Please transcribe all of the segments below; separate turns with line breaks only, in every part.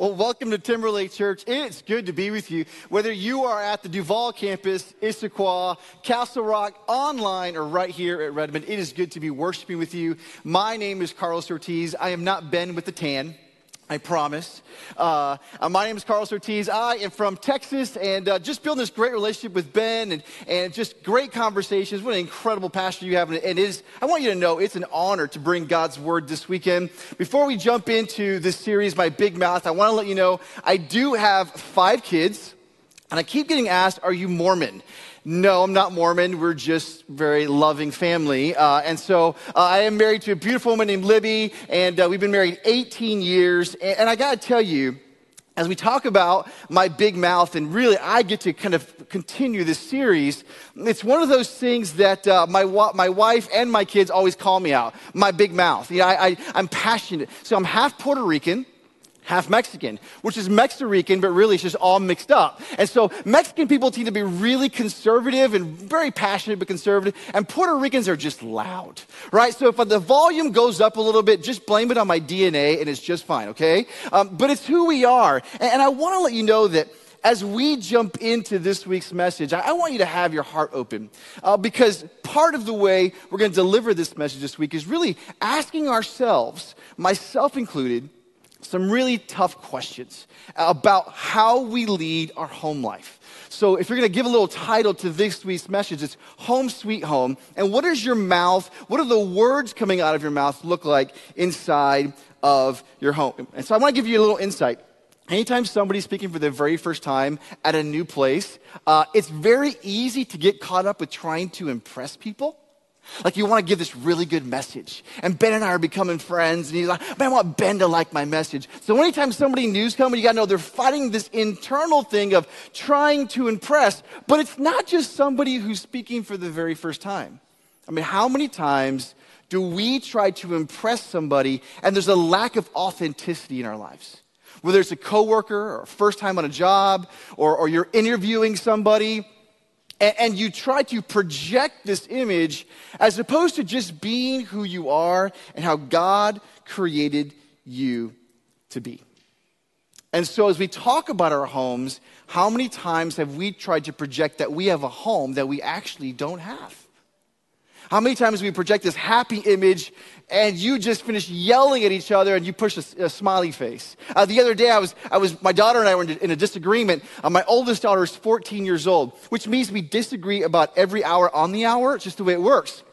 Well, welcome to Timberlake Church. It's good to be with you. Whether you are at the Duvall campus, Issaquah, Castle Rock, online, or right here at Redmond, it is good to be worshiping with you. My name is Carlos Ortiz. I am not Ben with the tan. I promise. Uh, uh, my name is Carlos Ortiz. I am from Texas and uh, just building this great relationship with Ben and, and just great conversations. What an incredible pastor you have. And it is, I want you to know it's an honor to bring God's word this weekend. Before we jump into this series, My Big Mouth, I want to let you know I do have five kids. And I keep getting asked, Are you Mormon? No, I'm not Mormon. We're just very loving family. Uh, and so uh, I am married to a beautiful woman named Libby, and uh, we've been married 18 years. And, and I got to tell you, as we talk about my big mouth, and really I get to kind of continue this series, it's one of those things that uh, my, my wife and my kids always call me out my big mouth. You know, I, I, I'm passionate. So I'm half Puerto Rican half Mexican, which is Mexican, but really it's just all mixed up. And so Mexican people tend to be really conservative and very passionate but conservative, and Puerto Ricans are just loud, right? So if the volume goes up a little bit, just blame it on my DNA and it's just fine, okay? Um, but it's who we are. And, I want to let you know that as we jump into this week's message, I, I want you to have your heart open uh, because part of the way we're going to deliver this message this week is really asking ourselves, myself included, some really tough questions about how we lead our home life. So, if you're going to give a little title to this week's message, it's Home Sweet Home. And what does your mouth, what do the words coming out of your mouth look like inside of your home? And so, I want to give you a little insight. Anytime somebody's speaking for the very first time at a new place, uh, it's very easy to get caught up with trying to impress people. Like you want to give this really good message. And Ben and I are becoming friends, and he's like, man, I want Ben to like my message. So anytime somebody new's coming, you gotta know they're fighting this internal thing of trying to impress. But it's not just somebody who's speaking for the very first time. I mean, how many times do we try to impress somebody and there's a lack of authenticity in our lives? Whether it's a coworker or first time on a job or, or you're interviewing somebody and, and you try to project this image as opposed to just being who you are and how God created you to be. And so, as we talk about our homes, how many times have we tried to project that we have a home that we actually don't have? How many times we project this happy image and you just finish yelling at each other and you push a, a smiley face? Uh, the other day, I was, I was, my daughter and I were in a, disagreement. Uh, my oldest daughter is 14 years old, which means we disagree about every hour on the hour. It's just the way it works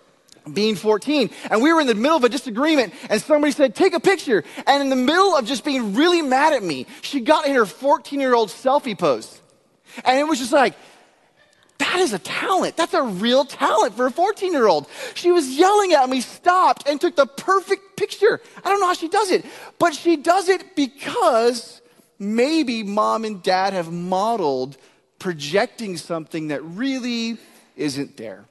being 14. And we were in the middle of a disagreement, and somebody said, Take a picture. And in the middle of just being really mad at me, she got in her 14 year old selfie pose. And it was just like, that is a talent. That's a real talent for a 14 year old. She was yelling at me, stopped, and took the perfect picture. I don't know how she does it, but she does it because maybe mom and dad have modeled projecting something that really isn't there.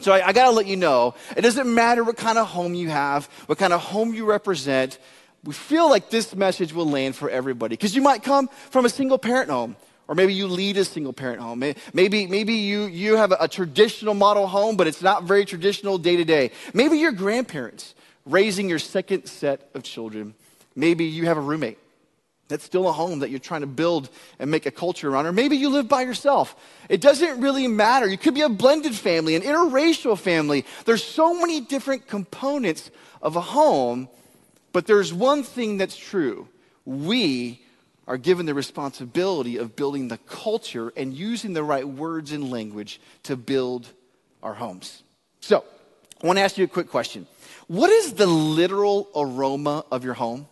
So I, I gotta let you know it doesn't matter what kind of home you have, what kind of home you represent. We feel like this message will land for everybody because you might come from a single parent home. Or maybe you lead a single parent home. Maybe, maybe you, you have a, traditional model home, but it's not very traditional day to day. Maybe your grandparents raising your second set of children. Maybe you have a roommate. That's still a home that you're trying to build and make a culture around. Or maybe you live by yourself. It doesn't really matter. You could be a blended family, an interracial family. There's so many different components of a home, but there's one thing that's true. We are given the responsibility of building the culture and using the right words and language to build our homes. So, I want to ask you a quick question. What is the literal aroma of your home?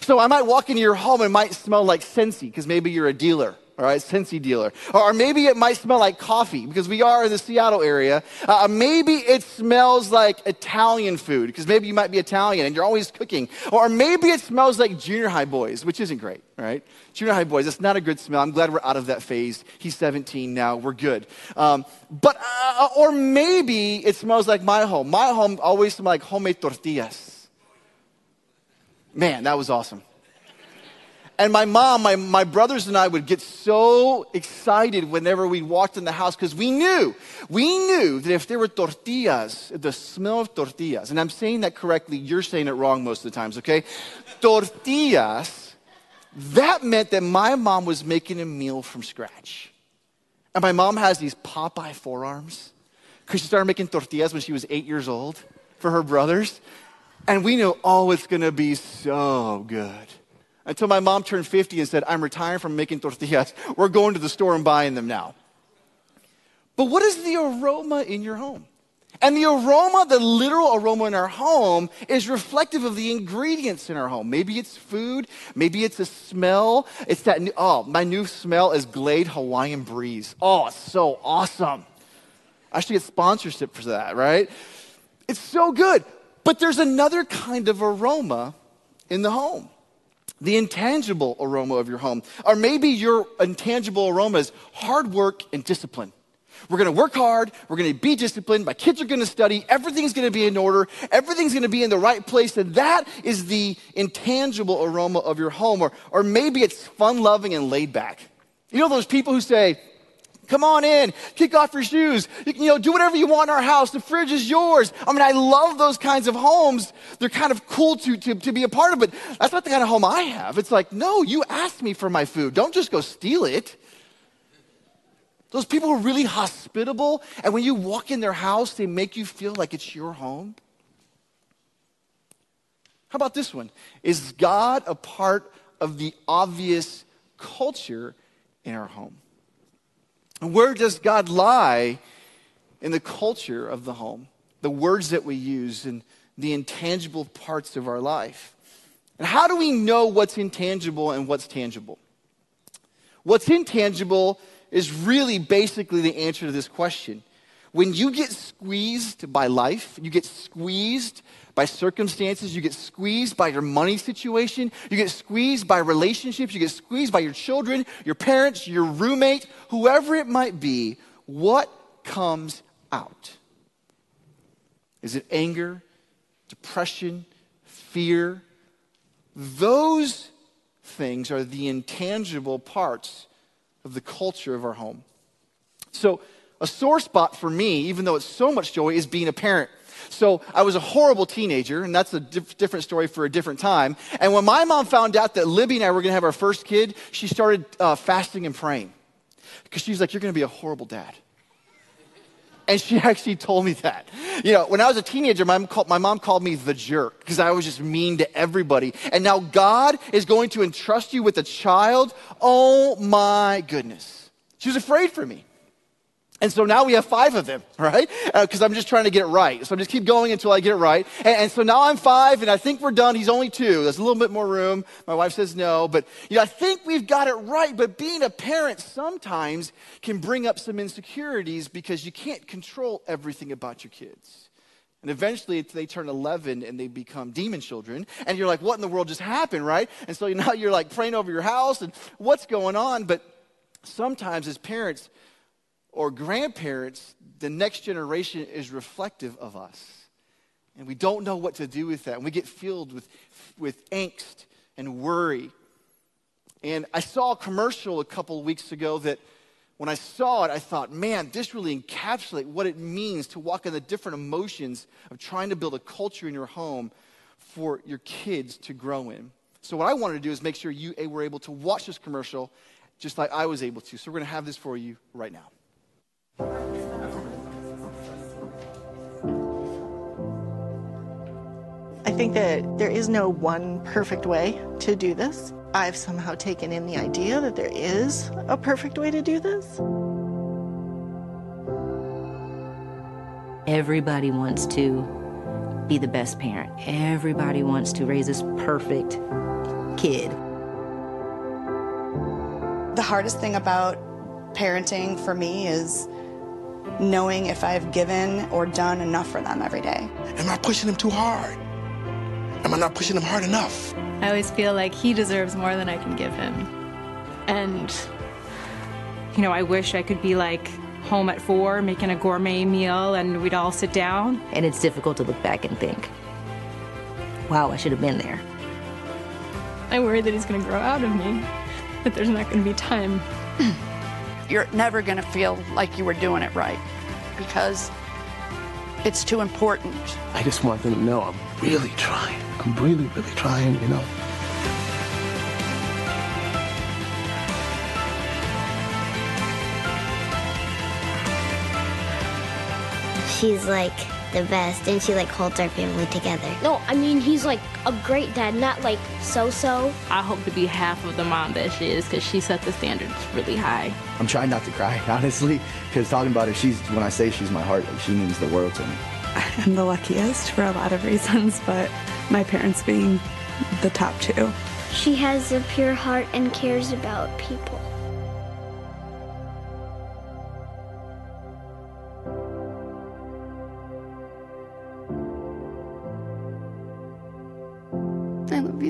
So, I might walk into your home and it might smell like Scentsy because maybe you're a dealer. All right, Scentsy dealer. Or maybe it might smell like coffee because we are in the Seattle area. Uh, maybe it smells like Italian food because maybe you might be Italian and you're always cooking. Or maybe it smells like junior high boys, which isn't great, right? Junior high boys, that's not a good smell. I'm glad we're out of that phase. He's 17 now, we're good. Um, but, uh, or maybe it smells like my home. My home always smells like homemade tortillas. Man, that was awesome. And my mom, my, my brothers and I would get so excited whenever we walked in the house because we knew, we knew that if there were tortillas, the smell of tortillas, and I'm saying that correctly, you're saying it wrong most of the times, okay? tortillas, that meant that my mom was making a meal from scratch. And my mom has these Popeye forearms because she started making tortillas when she was eight years old for her brothers. And we knew, oh, it's going to be so good until my mom turned 50 and said, I'm retiring from making tortillas. We're going to the store and buying them now. But what is the aroma in your home? And the aroma, the literal aroma in our home, is reflective of the ingredients in our home. Maybe it's food, maybe it's a smell. It's that new, oh, my new smell is Glade Hawaiian Breeze. Oh, it's so awesome. I should get sponsorship for that, right? It's so good. But there's another kind of aroma in the home the intangible aroma of your home. Or maybe your intangible aroma is hard work and discipline. We're to work hard. We're to be disciplined. My kids are to study. Everything's to be in order. Everything's to be in the right place. And that is the intangible aroma of your home. Or, or maybe it's fun loving and laid back. You know those people who say, Come on in, kick off your shoes. You can, you know, do whatever you want in our house. The fridge is yours. I mean, I love those kinds of homes. They're kind of cool to, to, to be a part of, but that's not the kind of home I have. It's like, no, you asked me for my food. Don't just go steal it. Those people are really hospitable, and when you walk in their house, they make you feel like it's your home. How about this one? Is God a part of the obvious culture in our home? Where does God lie in the culture of the home? The words that we use and the intangible parts of our life. And how do we know what's intangible and what's tangible? What's intangible is really basically the answer to this question. When you get squeezed by life, you get squeezed by circumstances, you get squeezed by your money situation, you get squeezed by relationships, you get squeezed by your children, your parents, your roommate, whoever it might be, what comes out? Is it anger, depression, fear? Those things are the intangible parts of the culture of our home. So, a sore spot for me, even though it's so much joy, is being a parent. So I was a horrible teenager, and that's a diff- different story for a different time. And when my mom found out that Libby and I were going to have our first kid, she started uh, fasting and praying. Because she's like, You're going to be a horrible dad. And she actually told me that. You know, when I was a teenager, my mom called, my mom called me the jerk because I was just mean to everybody. And now God is going to entrust you with a child. Oh my goodness. She was afraid for me. And so now we have five of them, right? Because uh, I'm just trying to get it right. So I'm just keep going until I get it right. And, and, so now I'm five, and I think we're done. He's only two. There's a little bit more room. My wife says no, but you know, I think we've got it right. But being a parent sometimes can bring up some insecurities because you can't control everything about your kids. And eventually they turn 11 and they become demon children. And you're like, what in the world just happened, right? And so now you're like praying over your house and what's going on? But sometimes as parents, or grandparents, the next generation is reflective of us. And we don't know what to do with that. And we get filled with, with angst and worry. And I saw a commercial a couple weeks ago that when I saw it, I thought, man, this really encapsulates what it means to walk in the different emotions of trying to build a culture in your home for your kids to grow in. So, what I wanted to do is make sure you were able to watch this commercial just like I was able to. So, we're going to have this for you right now.
I think that there is no one perfect way to do this. I've somehow taken in the idea that there is a perfect way to do this.
Everybody wants to be the best parent. Everybody wants to raise this perfect kid
The hardest thing about parenting for me is knowing if I've given or done enough for them every day.
Am I pushing them too hard? Am I not pushing them hard enough?
I always feel like he deserves more than I can give him.
And, you know, I wish I could be like home at four making a gourmet meal and we'd all sit down.
And it's difficult to look back and think, wow, I should have been there.
I worry that he's going to grow out of me, that there's not going to be time.
You're never going to feel like you were doing it right because it's too important.
I just want them to know I'm really trying. I'm really, really trying, you know.
She's like the best and she like holds our family together.
No, I mean he's like a great dad, not like so-so.
I hope to be half of the mom that she is because she set the standards really high.
I'm trying not to cry, honestly, because talking about her, she's when I say she's my heart, like, she means the world to me.
I'm the luckiest for a lot of reasons, but my parents being the top two.
She has a pure heart and cares about people.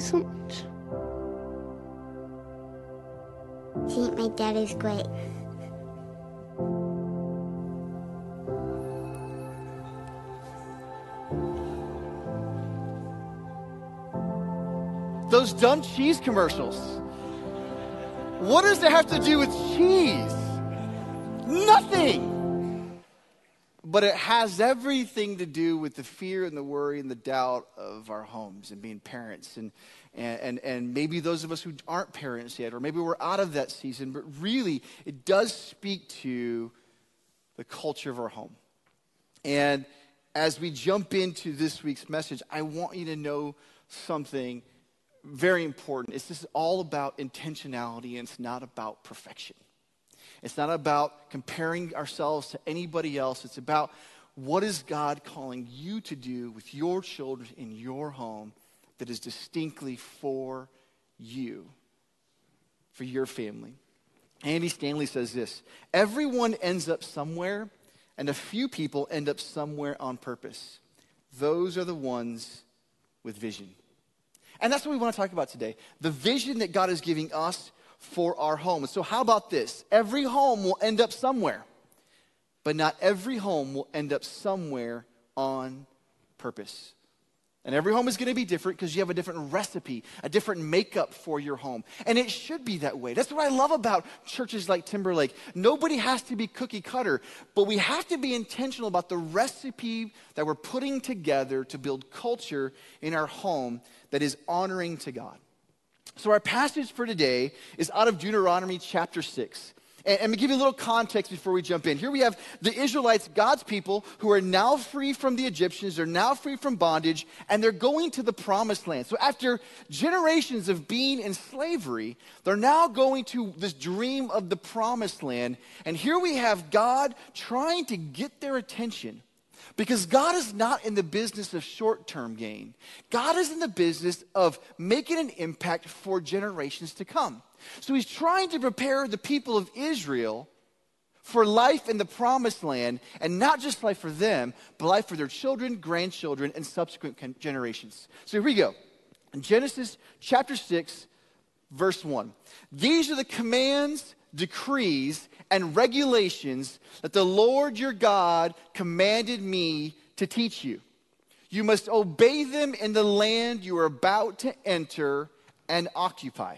So much.
See, my dad is great.
Those dumb cheese commercials. What does it have to do with cheese? Nothing. But it has everything to do with the fear and the worry and the doubt of our homes and being parents. And, and, and, and maybe those of us who aren't parents yet, or maybe we're out of that season, but really, it does speak to the culture of our home. And as we jump into this week's message, I want you to know something very important. It's just all about intentionality and it's not about perfection. It's not about comparing ourselves to anybody else. It's about what is God calling you to do with your children in your home that is distinctly for you, for your family. Andy Stanley says this Everyone ends up somewhere, and a few people end up somewhere on purpose. Those are the ones with vision. And that's what we want to talk about today the vision that God is giving us for our home. So, how about this? Every home will end up somewhere, but not every home will end up somewhere on purpose. And every home is going to be different because you have a different recipe, a different makeup for your home. And it should be that way. That's what I love about churches like Timberlake. Nobody has to be cookie cutter, but we have to be intentional about the recipe that we're putting together to build culture in our home that is honoring to God. So, our passage for today is out of Deuteronomy chapter 6. And, and to give you a little context before we jump in, here we have the Israelites, God's people, who are now free from the Egyptians, they're now free from bondage, and they're going to the promised land. So, after generations of being in slavery, they're now going to this dream of the promised land. And here we have God trying to get their attention because God is not in the business of short term gain. God is in the business of making an impact for generations to come. So he's trying to prepare the people of Israel for life in the promised land, and not just life for them, but life for their children, grandchildren, and subsequent generations. So here we go. In Genesis chapter 6, verse 1. These are the commands, decrees, and regulations that the Lord your God commanded me to teach you. You must obey them in the land you are about to enter and occupy.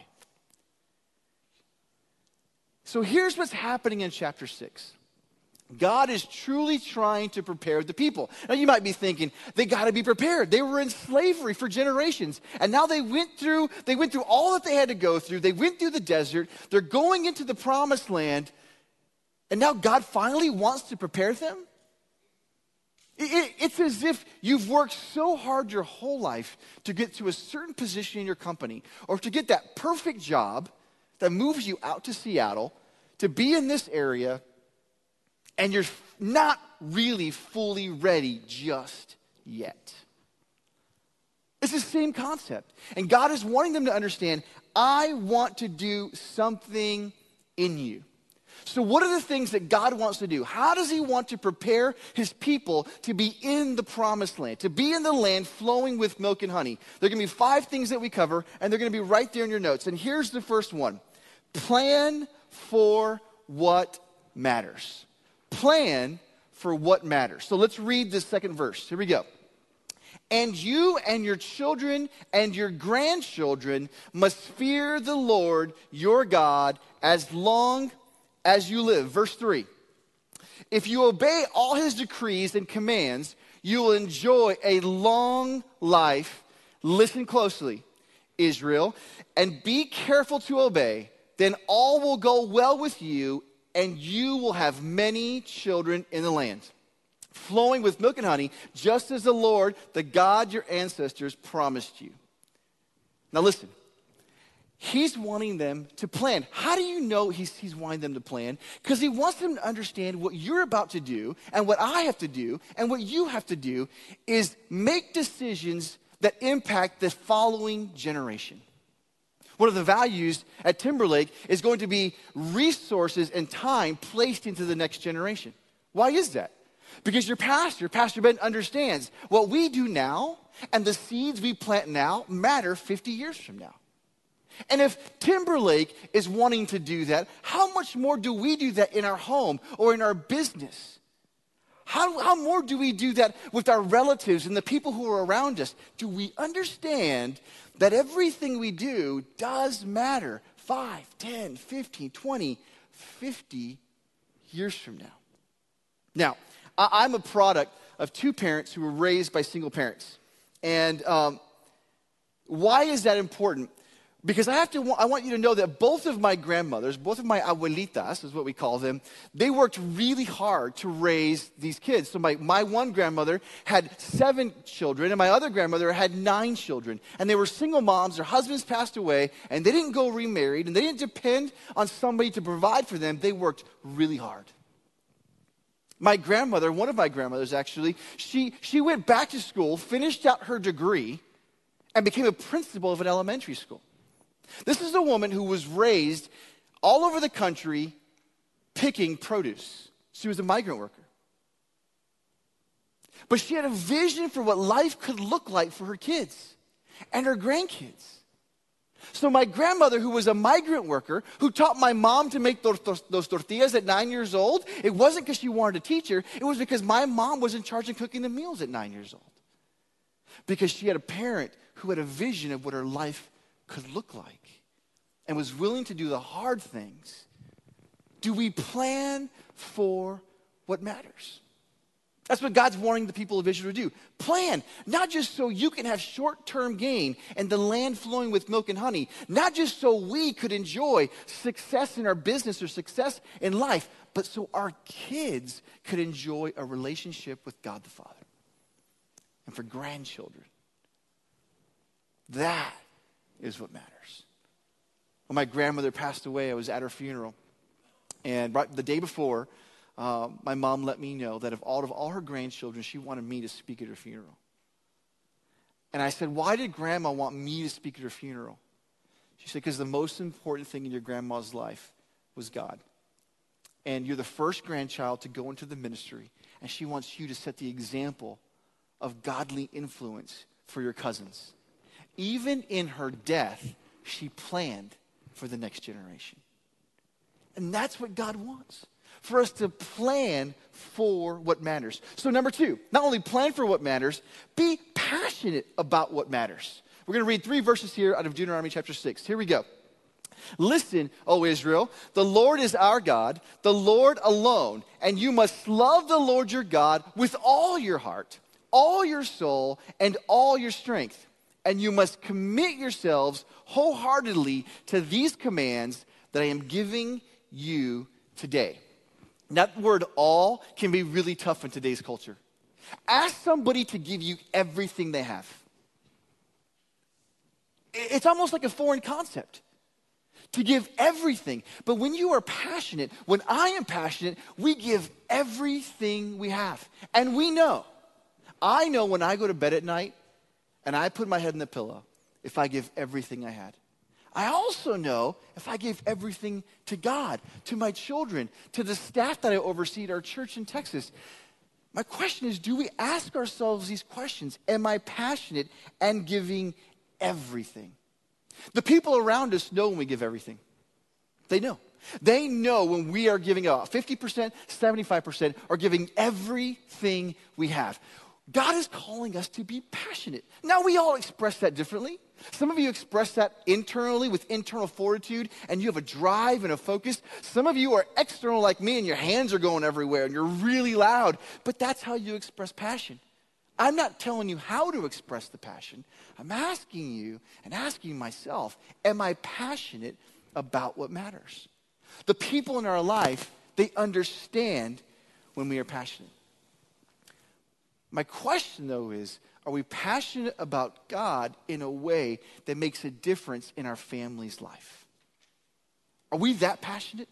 So here's what's happening in chapter 6. God is truly trying to prepare the people. Now you might be thinking, they got to be prepared. They were in slavery for generations. And now they went through they went through all that they had to go through. They went through the desert. They're going into the promised land. And now God finally wants to prepare them? It, it's as if you've worked so hard your whole life to get to a certain position in your company or to get that perfect job that moves you out to Seattle to be in this area and you're not really fully ready just yet. It's the same concept. And God is wanting them to understand I want to do something in you. So, what are the things that God wants to do? How does He want to prepare His people to be in the promised land, to be in the land flowing with milk and honey? There are going to be five things that we cover, and they're going to be right there in your notes. And here's the first one plan for what matters. Plan for what matters. So, let's read this second verse. Here we go. And you and your children and your grandchildren must fear the Lord your God as long as you live. Verse 3 If you obey all his decrees and commands, you will enjoy a long life. Listen closely, Israel, and be careful to obey. Then all will go well with you, and you will have many children in the land, flowing with milk and honey, just as the Lord, the God your ancestors, promised you. Now, listen. He's wanting them to plan. How do you know he's, he's wanting them to plan? Because he wants them to understand what you're about to do and what I have to do and what you have to do is make decisions that impact the following generation. One of the values at Timberlake is going to be resources and time placed into the next generation. Why is that? Because your pastor, Pastor Ben, understands what we do now and the seeds we plant now matter 50 years from now. And if Timberlake is wanting to do that, how much more do we do that in our home or in our business? How, how more do we do that with our relatives and the people who are around us? Do we understand that everything we do does matter 5, 10, 15, 20, 50 years from now? Now, I, am a product of two parents who were raised by single parents. And um, why is that important? Because I have to, I want you to know that both of my grandmothers, both of my abuelitas, is what we call them, they worked really hard to raise these kids. So my, my one grandmother had seven children, and my other grandmother had nine children. And they were single moms, their husbands passed away, and they didn't go remarried, and they didn't depend on somebody to provide for them. They worked really hard. My grandmother, one of my grandmothers actually, she, she went back to school, finished out her degree, and became a principal of an elementary school. This is a woman who was raised all over the country picking produce. She was a migrant worker. But she had a vision for what life could look like for her kids and her grandkids. So, my grandmother, who was a migrant worker, who taught my mom to make those, tortillas at nine years old, it wasn't because she wanted to teach her, it was because my mom was in charge of cooking the meals at nine years old. Because she had a parent who had a vision of what her life could look like and was willing to do the hard things, do we plan for what matters? That's what God's warning the people of Israel to do. Plan, not just so you can have short term gain and the land flowing with milk and honey, not just so we could enjoy success in our business or success in life, but so our kids could enjoy a relationship with God the Father and for grandchildren. That is what matters. When my grandmother passed away, I was at her funeral. And right the day before, uh, my mom let me know that of all of all her grandchildren, she wanted me to speak at her funeral. And I said, Why did grandma want me to speak at her funeral? She said, Because the most important thing in your grandma's life was God. And you're the first grandchild to go into the ministry, and she wants you to set the example of godly influence for your cousins. Even in her death, she planned for the next generation. And that's what God wants for us to plan for what matters. So, number two, not only plan for what matters, be passionate about what matters. We're going to read three verses here out of Deuteronomy chapter 6. Here we go. Listen, O Israel, the Lord is our God, the Lord alone, and you must love the Lord your God with all your heart, all your soul, and all your strength and you must commit yourselves wholeheartedly to these commands that I am giving you today. That word all can be really tough in today's culture. Ask somebody to give you everything they have. It's almost like a foreign concept to give everything. But when you are passionate, when I am passionate, we give everything we have. And we know, I know when I go to bed at night, and I put my head in the pillow if I give everything I had. I also know if I gave everything to God, to my children, to the staff that I oversee at our church in Texas. My question is do we ask ourselves these questions? Am I passionate and giving everything? The people around us know when we give everything. They know. They know when we are giving out 50%, 75%, or giving everything we have. God is calling us to be passionate. Now, we all express that differently. Some of you express that internally with internal fortitude and you have a drive and a focus. Some of you are external like me and your hands are going everywhere and you're really loud, but that's how you express passion. I'm not telling you how to express the passion. I'm asking you and asking myself, am I passionate about what matters? The people in our life, they understand when we are passionate. My question, though, is are we passionate about God in a way that makes a difference in our family's life? Are we that passionate?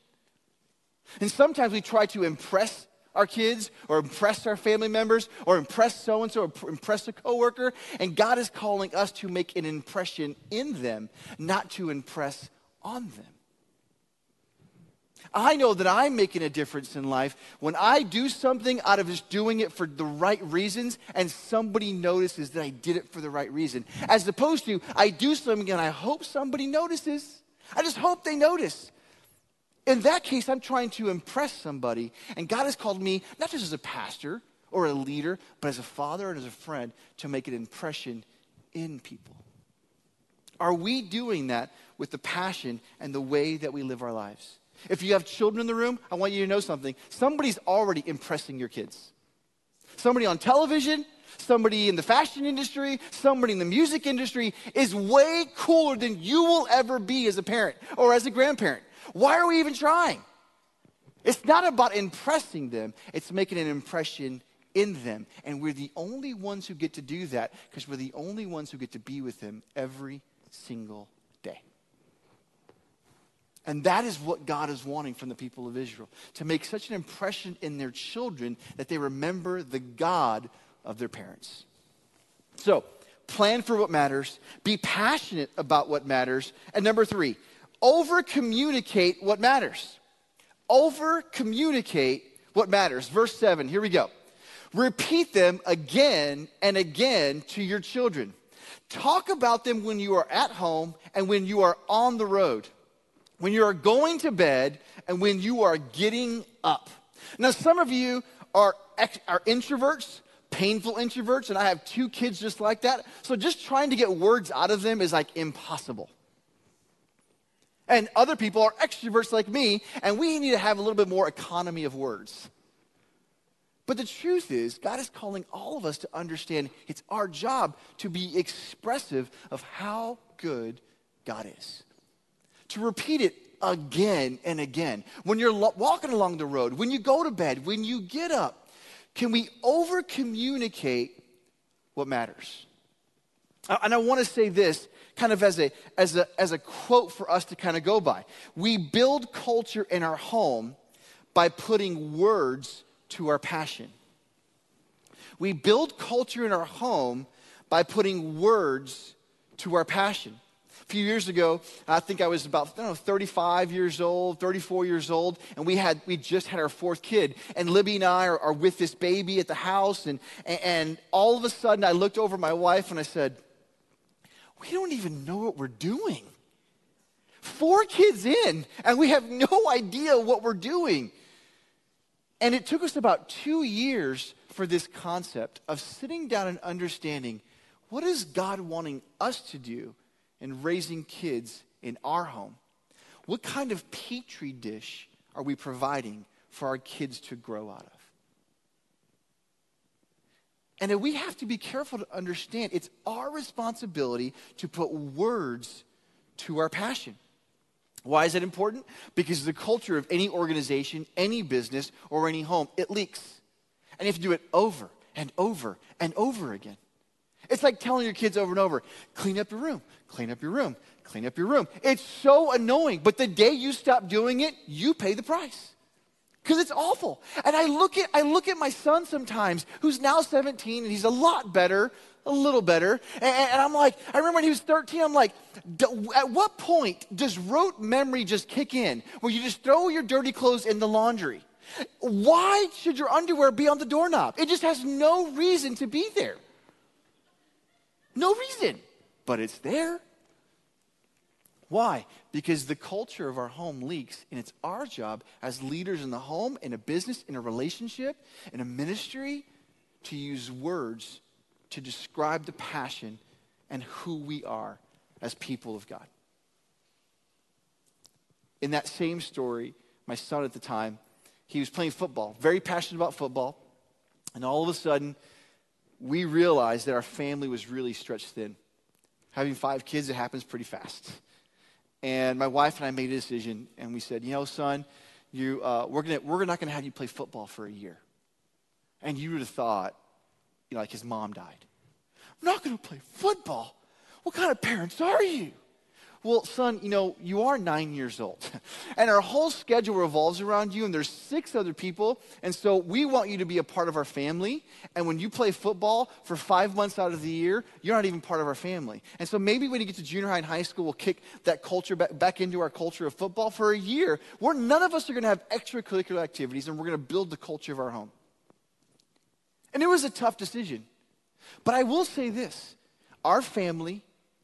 And sometimes we try to impress our kids or impress our family members or impress so and so or impress a coworker, and God is calling us to make an impression in them, not to impress on them. I know that I'm making a difference in life when I do something out of just doing it for the right reasons and somebody notices that I did it for the right reason. As opposed to, I do something and I hope somebody notices. I just hope they notice. In that case, I'm trying to impress somebody, and God has called me, not just as a pastor or a leader, but as a father and as a friend to make an impression in people. Are we doing that with the passion and the way that we live our lives? If you have children in the room, I want you to know something. Somebody's already impressing your kids. Somebody on television, somebody in the fashion industry, somebody in the music industry is way cooler than you will ever be as a parent or as a grandparent. Why are we even trying? It's not about impressing them, it's making an impression in them. And we're the only ones who get to do that because we're the only ones who get to be with them every single. And that is what God is wanting from the people of Israel to make such an impression in their children that they remember the God of their parents. So, plan for what matters, be passionate about what matters, and number three, over communicate what matters. Over communicate what matters. Verse 7, here we go. Repeat them again and again to your children. Talk about them when you are at home and when you are on the road when you are going to bed and when you are getting up. Now, some of you are, are introverts, painful introverts, and I have two kids just like that. So just trying to get words out of them is like impossible. And other people are extroverts like me, and we need to have a little bit more economy of words. But the truth is, God is calling all of us to understand it's our job to be expressive of how good God is to repeat it again and again. When you're lo- walking along the road, when you go to bed, when you get up, can we over communicate what matters? Uh, and I want to say this kind of as a, as, a, as a quote for us to kind of go by. We build culture in our home by putting words to our passion. We build culture in our home by putting words to our passion few years ago, I think I was about I know, 35 years old, 34 years old, and we had we just had our fourth kid. And Libby and I are, are with this baby at the house, and, and all of a sudden I looked over my wife and I said, We don't even know what we're doing. Four kids in, and we have no idea what we're doing. And it took us about two years for this concept of sitting down and understanding what is God wanting us to do and raising kids in our home, what kind of petri dish are we providing for our kids to grow out of? And we have to be careful to understand it's our responsibility to put words to our passion. Why is that important? Because the culture of any organization, any business, or any home, it leaks. And you have to do it over and over and over again. It's like telling your kids over and over clean up your room, clean up your room, clean up your room. It's so annoying, but the day you stop doing it, you pay the price. because it's awful. And I look at I look at my son sometimes, who's now 17, and he's a lot better, a little better. And, and I'm like, I remember when he was 13, I'm like, at what point does rote memory just kick in, where you just throw your dirty clothes in the laundry? Why should your underwear be on the doorknob? It just has no reason to be there. No reason, but it's there. Why? Because the culture of our home leaks, and it's our job as leaders in the home, in a business, in a relationship, in a ministry, to use words to describe the passion and who we are as people of God. In that same story, my son at the time, he was playing football, very passionate about football, and all of a sudden, we realized that our family was really stretched thin. Having five kids, it happens pretty fast. And my wife and I made a decision, and we said, you know, son, you, uh, we're, gonna, we're not going to have you play football for a year. And you would have thought, you know, like his mom died. I'm not going to play football. What kind of parents are you? Well, son, you know, you are nine years old. And our whole schedule revolves around you, and there's six other people. And so we want you to be a part of our family. And when you play football for five months out of the year, you're not even part of our family. And so maybe when you get to junior high and high school, we'll kick that culture back, back into our culture of football for a year, where none of us are going to have extracurricular activities, and we're going to build the culture of our home. And it was a tough decision. But I will say this our family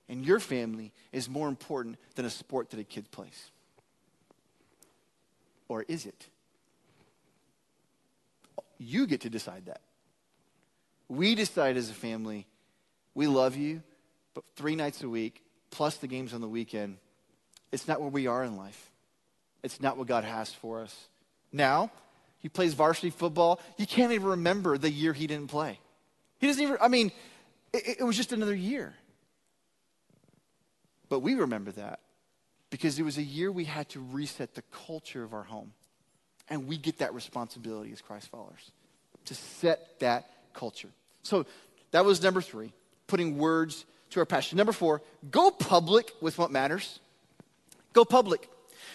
and your family is more important than a sport that a kid plays. Or is it? You get to decide that. We decide as a family, we love you, but three nights a week, plus the games on the weekend, it's not where we are in life. It's not what God has for us. Now, he plays varsity football. You can't even remember the year he didn't play. He doesn't even, I mean, it, it was just another year. But we remember that because it was a year we had to reset the culture of our home. And we get that responsibility as Christ followers to set that culture. So that was number three, putting words to our passion. Number four, go public with what matters. Go public.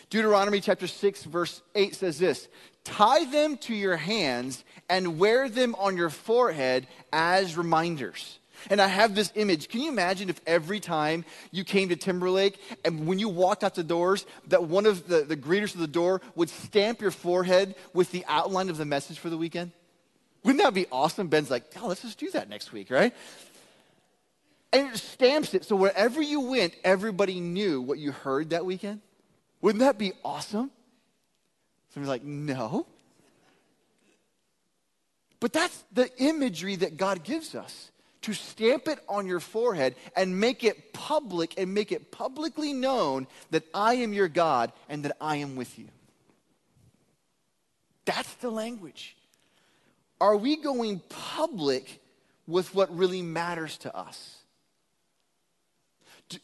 Deuteronomy chapter 6, verse 8 says this Tie them to your hands and wear them on your forehead as reminders. And I have this image. Can you imagine if every time you came to Timberlake and when you walked out the doors, that one of the, the greeters of the door would stamp your forehead with the outline of the message for the weekend? Wouldn't that be awesome? Ben's like, oh, let's just do that next week, right? And it stamps it so wherever you went, everybody knew what you heard that weekend. Wouldn't that be awesome? Somebody's like, no. But that's the imagery that God gives us to stamp it on your forehead and make it public and make it publicly known that I am your God and that I am with you. That's the language. Are we going public with what really matters to us?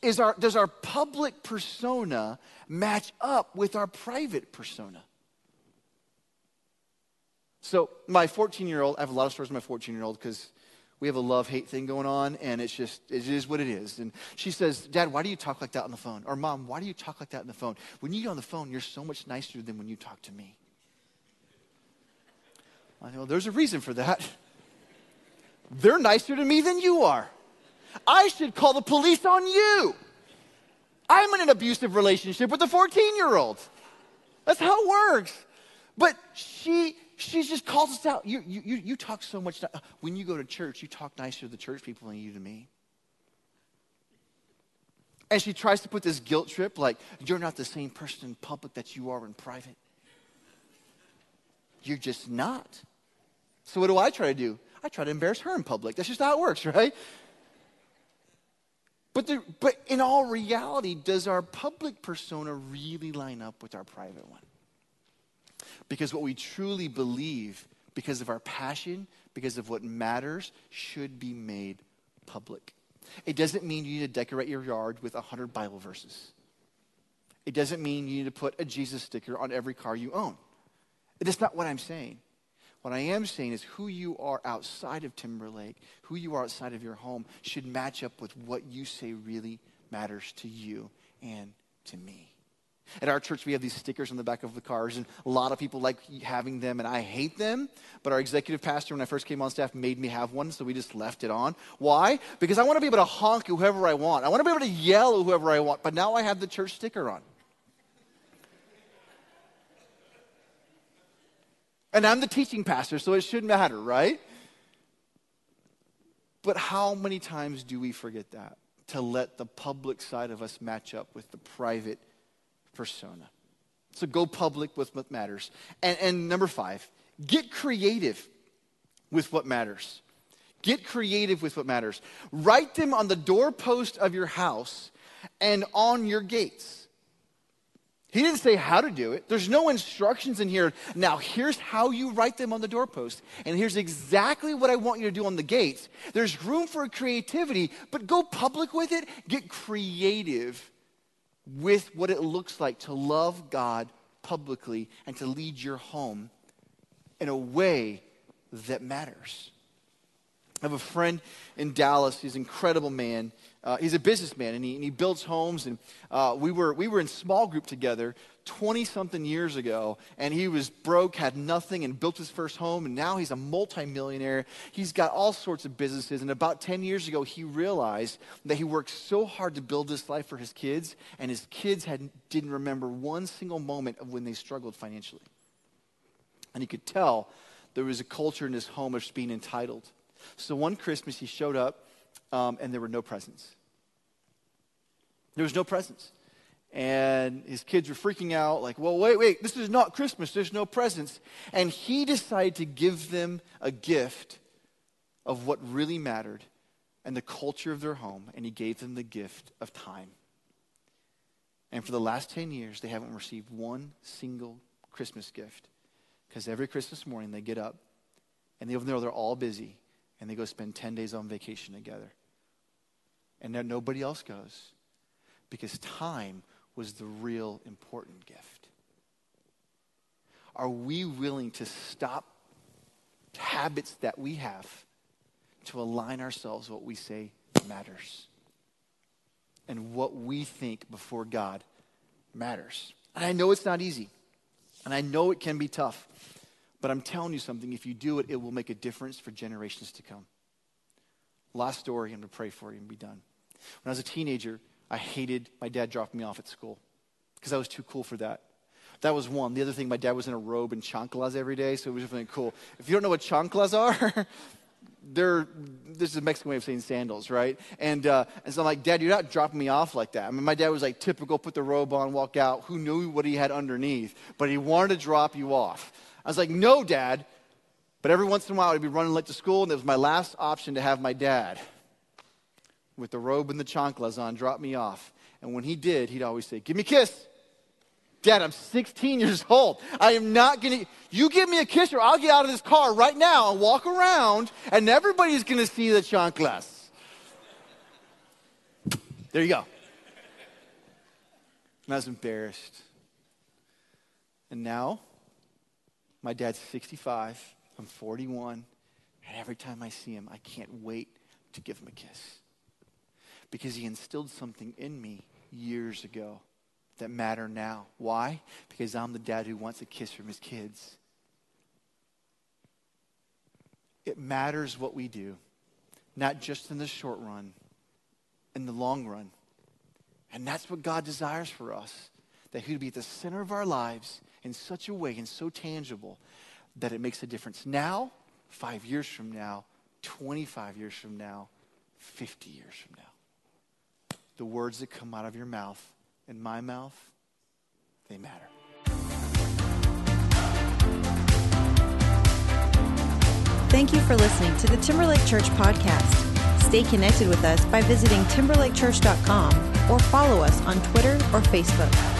Is our, does our public persona match up with our private persona? So, my 14 year old, I have a lot of stories with my 14 year old because we have a love hate thing going on, and it's just, it is what it is. And she says, Dad, why do you talk like that on the phone? Or, Mom, why do you talk like that on the phone? When you get on the phone, you're so much nicer than when you talk to me. I know there's a reason for that. They're nicer to me than you are. I should call the police on you. I'm in an abusive relationship with a 14 year old. That's how it works. But she she just calls us out. You, you, you, talk so much. Uh, when you go to church, you talk nicer to the church people than you to me. And she tries to put this guilt trip like, you're not the same person in public that you are in private. You're just not. So, what do I try to do? I try to embarrass her in public. That's just how it works, right? But, but in all reality, does our public persona really line up with our private one? Because what we truly believe, because of our passion, because of what matters, should be made public. It doesn't mean you need to decorate your yard with 100 Bible verses. It doesn't mean you need to put a Jesus sticker on every car you own. Is not what I'm saying. What I am saying is who you are outside of Timberlake, who you are outside of your home, should match up with what you say really matters to you and to me. At our church, we have these stickers on the back of the cars, and a lot of people like having them, and I hate them. But our executive pastor, when I first came on staff, made me have one, so we just left it on. Why? Because I want to be able to honk whoever I want. I want to be able to yell whoever I want, but now I have the church sticker on. And I'm the teaching pastor, so it shouldn't matter, right? But how many times do we forget that? To let the public side of us match up with the private persona. So go public with what matters. And, and number five, get creative with what matters. Get creative with what matters. Write them on the doorpost of your house and on your gates. He didn't say how to do it. There's no instructions in here. Now, here's how you write them on the doorpost. And here's exactly what I want you to do on the gates. There's room for creativity, but go public with it. Get creative with what it looks like to love God publicly and to lead your home in a way that matters. I have a friend in Dallas. He's an incredible man. Uh, he's a businessman and he, and he builds homes. And uh, we, were, we were in small group together 20 something years ago. And he was broke, had nothing, and built his first home. And now he's a multimillionaire. He's got all sorts of businesses. And about 10 years ago, he realized that he worked so hard to build this life for his kids. And his kids had, didn't remember one single moment of when they struggled financially. And he could tell there was a culture in his home of being entitled. So one Christmas, he showed up um, and there were no presents. There was no presents. And his kids were freaking out, like, well, wait, wait, this is not Christmas. There's no presents. And he decided to give them a gift of what really mattered and the culture of their home. And he gave them the gift of time. And for the last 10 years, they haven't received one single Christmas gift. Because every Christmas morning, they get up and they know they're all busy and they go spend 10 days on vacation together. And then nobody else goes because time was the real important gift. Are we willing to stop habits that we have to align ourselves what we say matters? And what we think before God matters. And I know it's not easy. And I know it can be tough. But I'm telling you something, if you do it, it will make a difference for generations to come. Last story, I'm going to pray for you and be done. When I was a teenager, I hated my dad dropping me off at school because I was too cool for that. That was one. The other thing, my dad was in a robe and chanclas every day, so it was really cool. If you don't know what chanclas are, they're this is a Mexican way of saying sandals, right? And uh, and so I'm like, Dad, you're not dropping me off like that. I mean, my dad was like typical, put the robe on, walk out. Who knew what he had underneath? But he wanted to drop you off. I was like, no, Dad. But every once in a while, I'd be running late to school, and it was my last option to have my dad with the robe and the chanclas on drop me off. And when he did, he'd always say, Give me a kiss. Dad, I'm 16 years old. I am not going to. You give me a kiss, or I'll get out of this car right now and walk around, and everybody's going to see the chanclas. There you go. And I was embarrassed. And now, my dad's 65, I'm 41, and every time I see him, I can't wait to give him a kiss. Because he instilled something in me years ago that matter now. Why? Because I'm the dad who wants a kiss from his kids. It matters what we do, not just in the short run, in the long run. And that's what God desires for us that He would be at the center of our lives in such a way and so tangible that it makes a difference now, five years from now, 25 years from now, 50 years from now. The words that come out of your mouth and my mouth, they matter.
Thank you for listening to the Timberlake Church podcast. Stay connected with us by visiting timberlakechurch.com or follow us on Twitter or Facebook.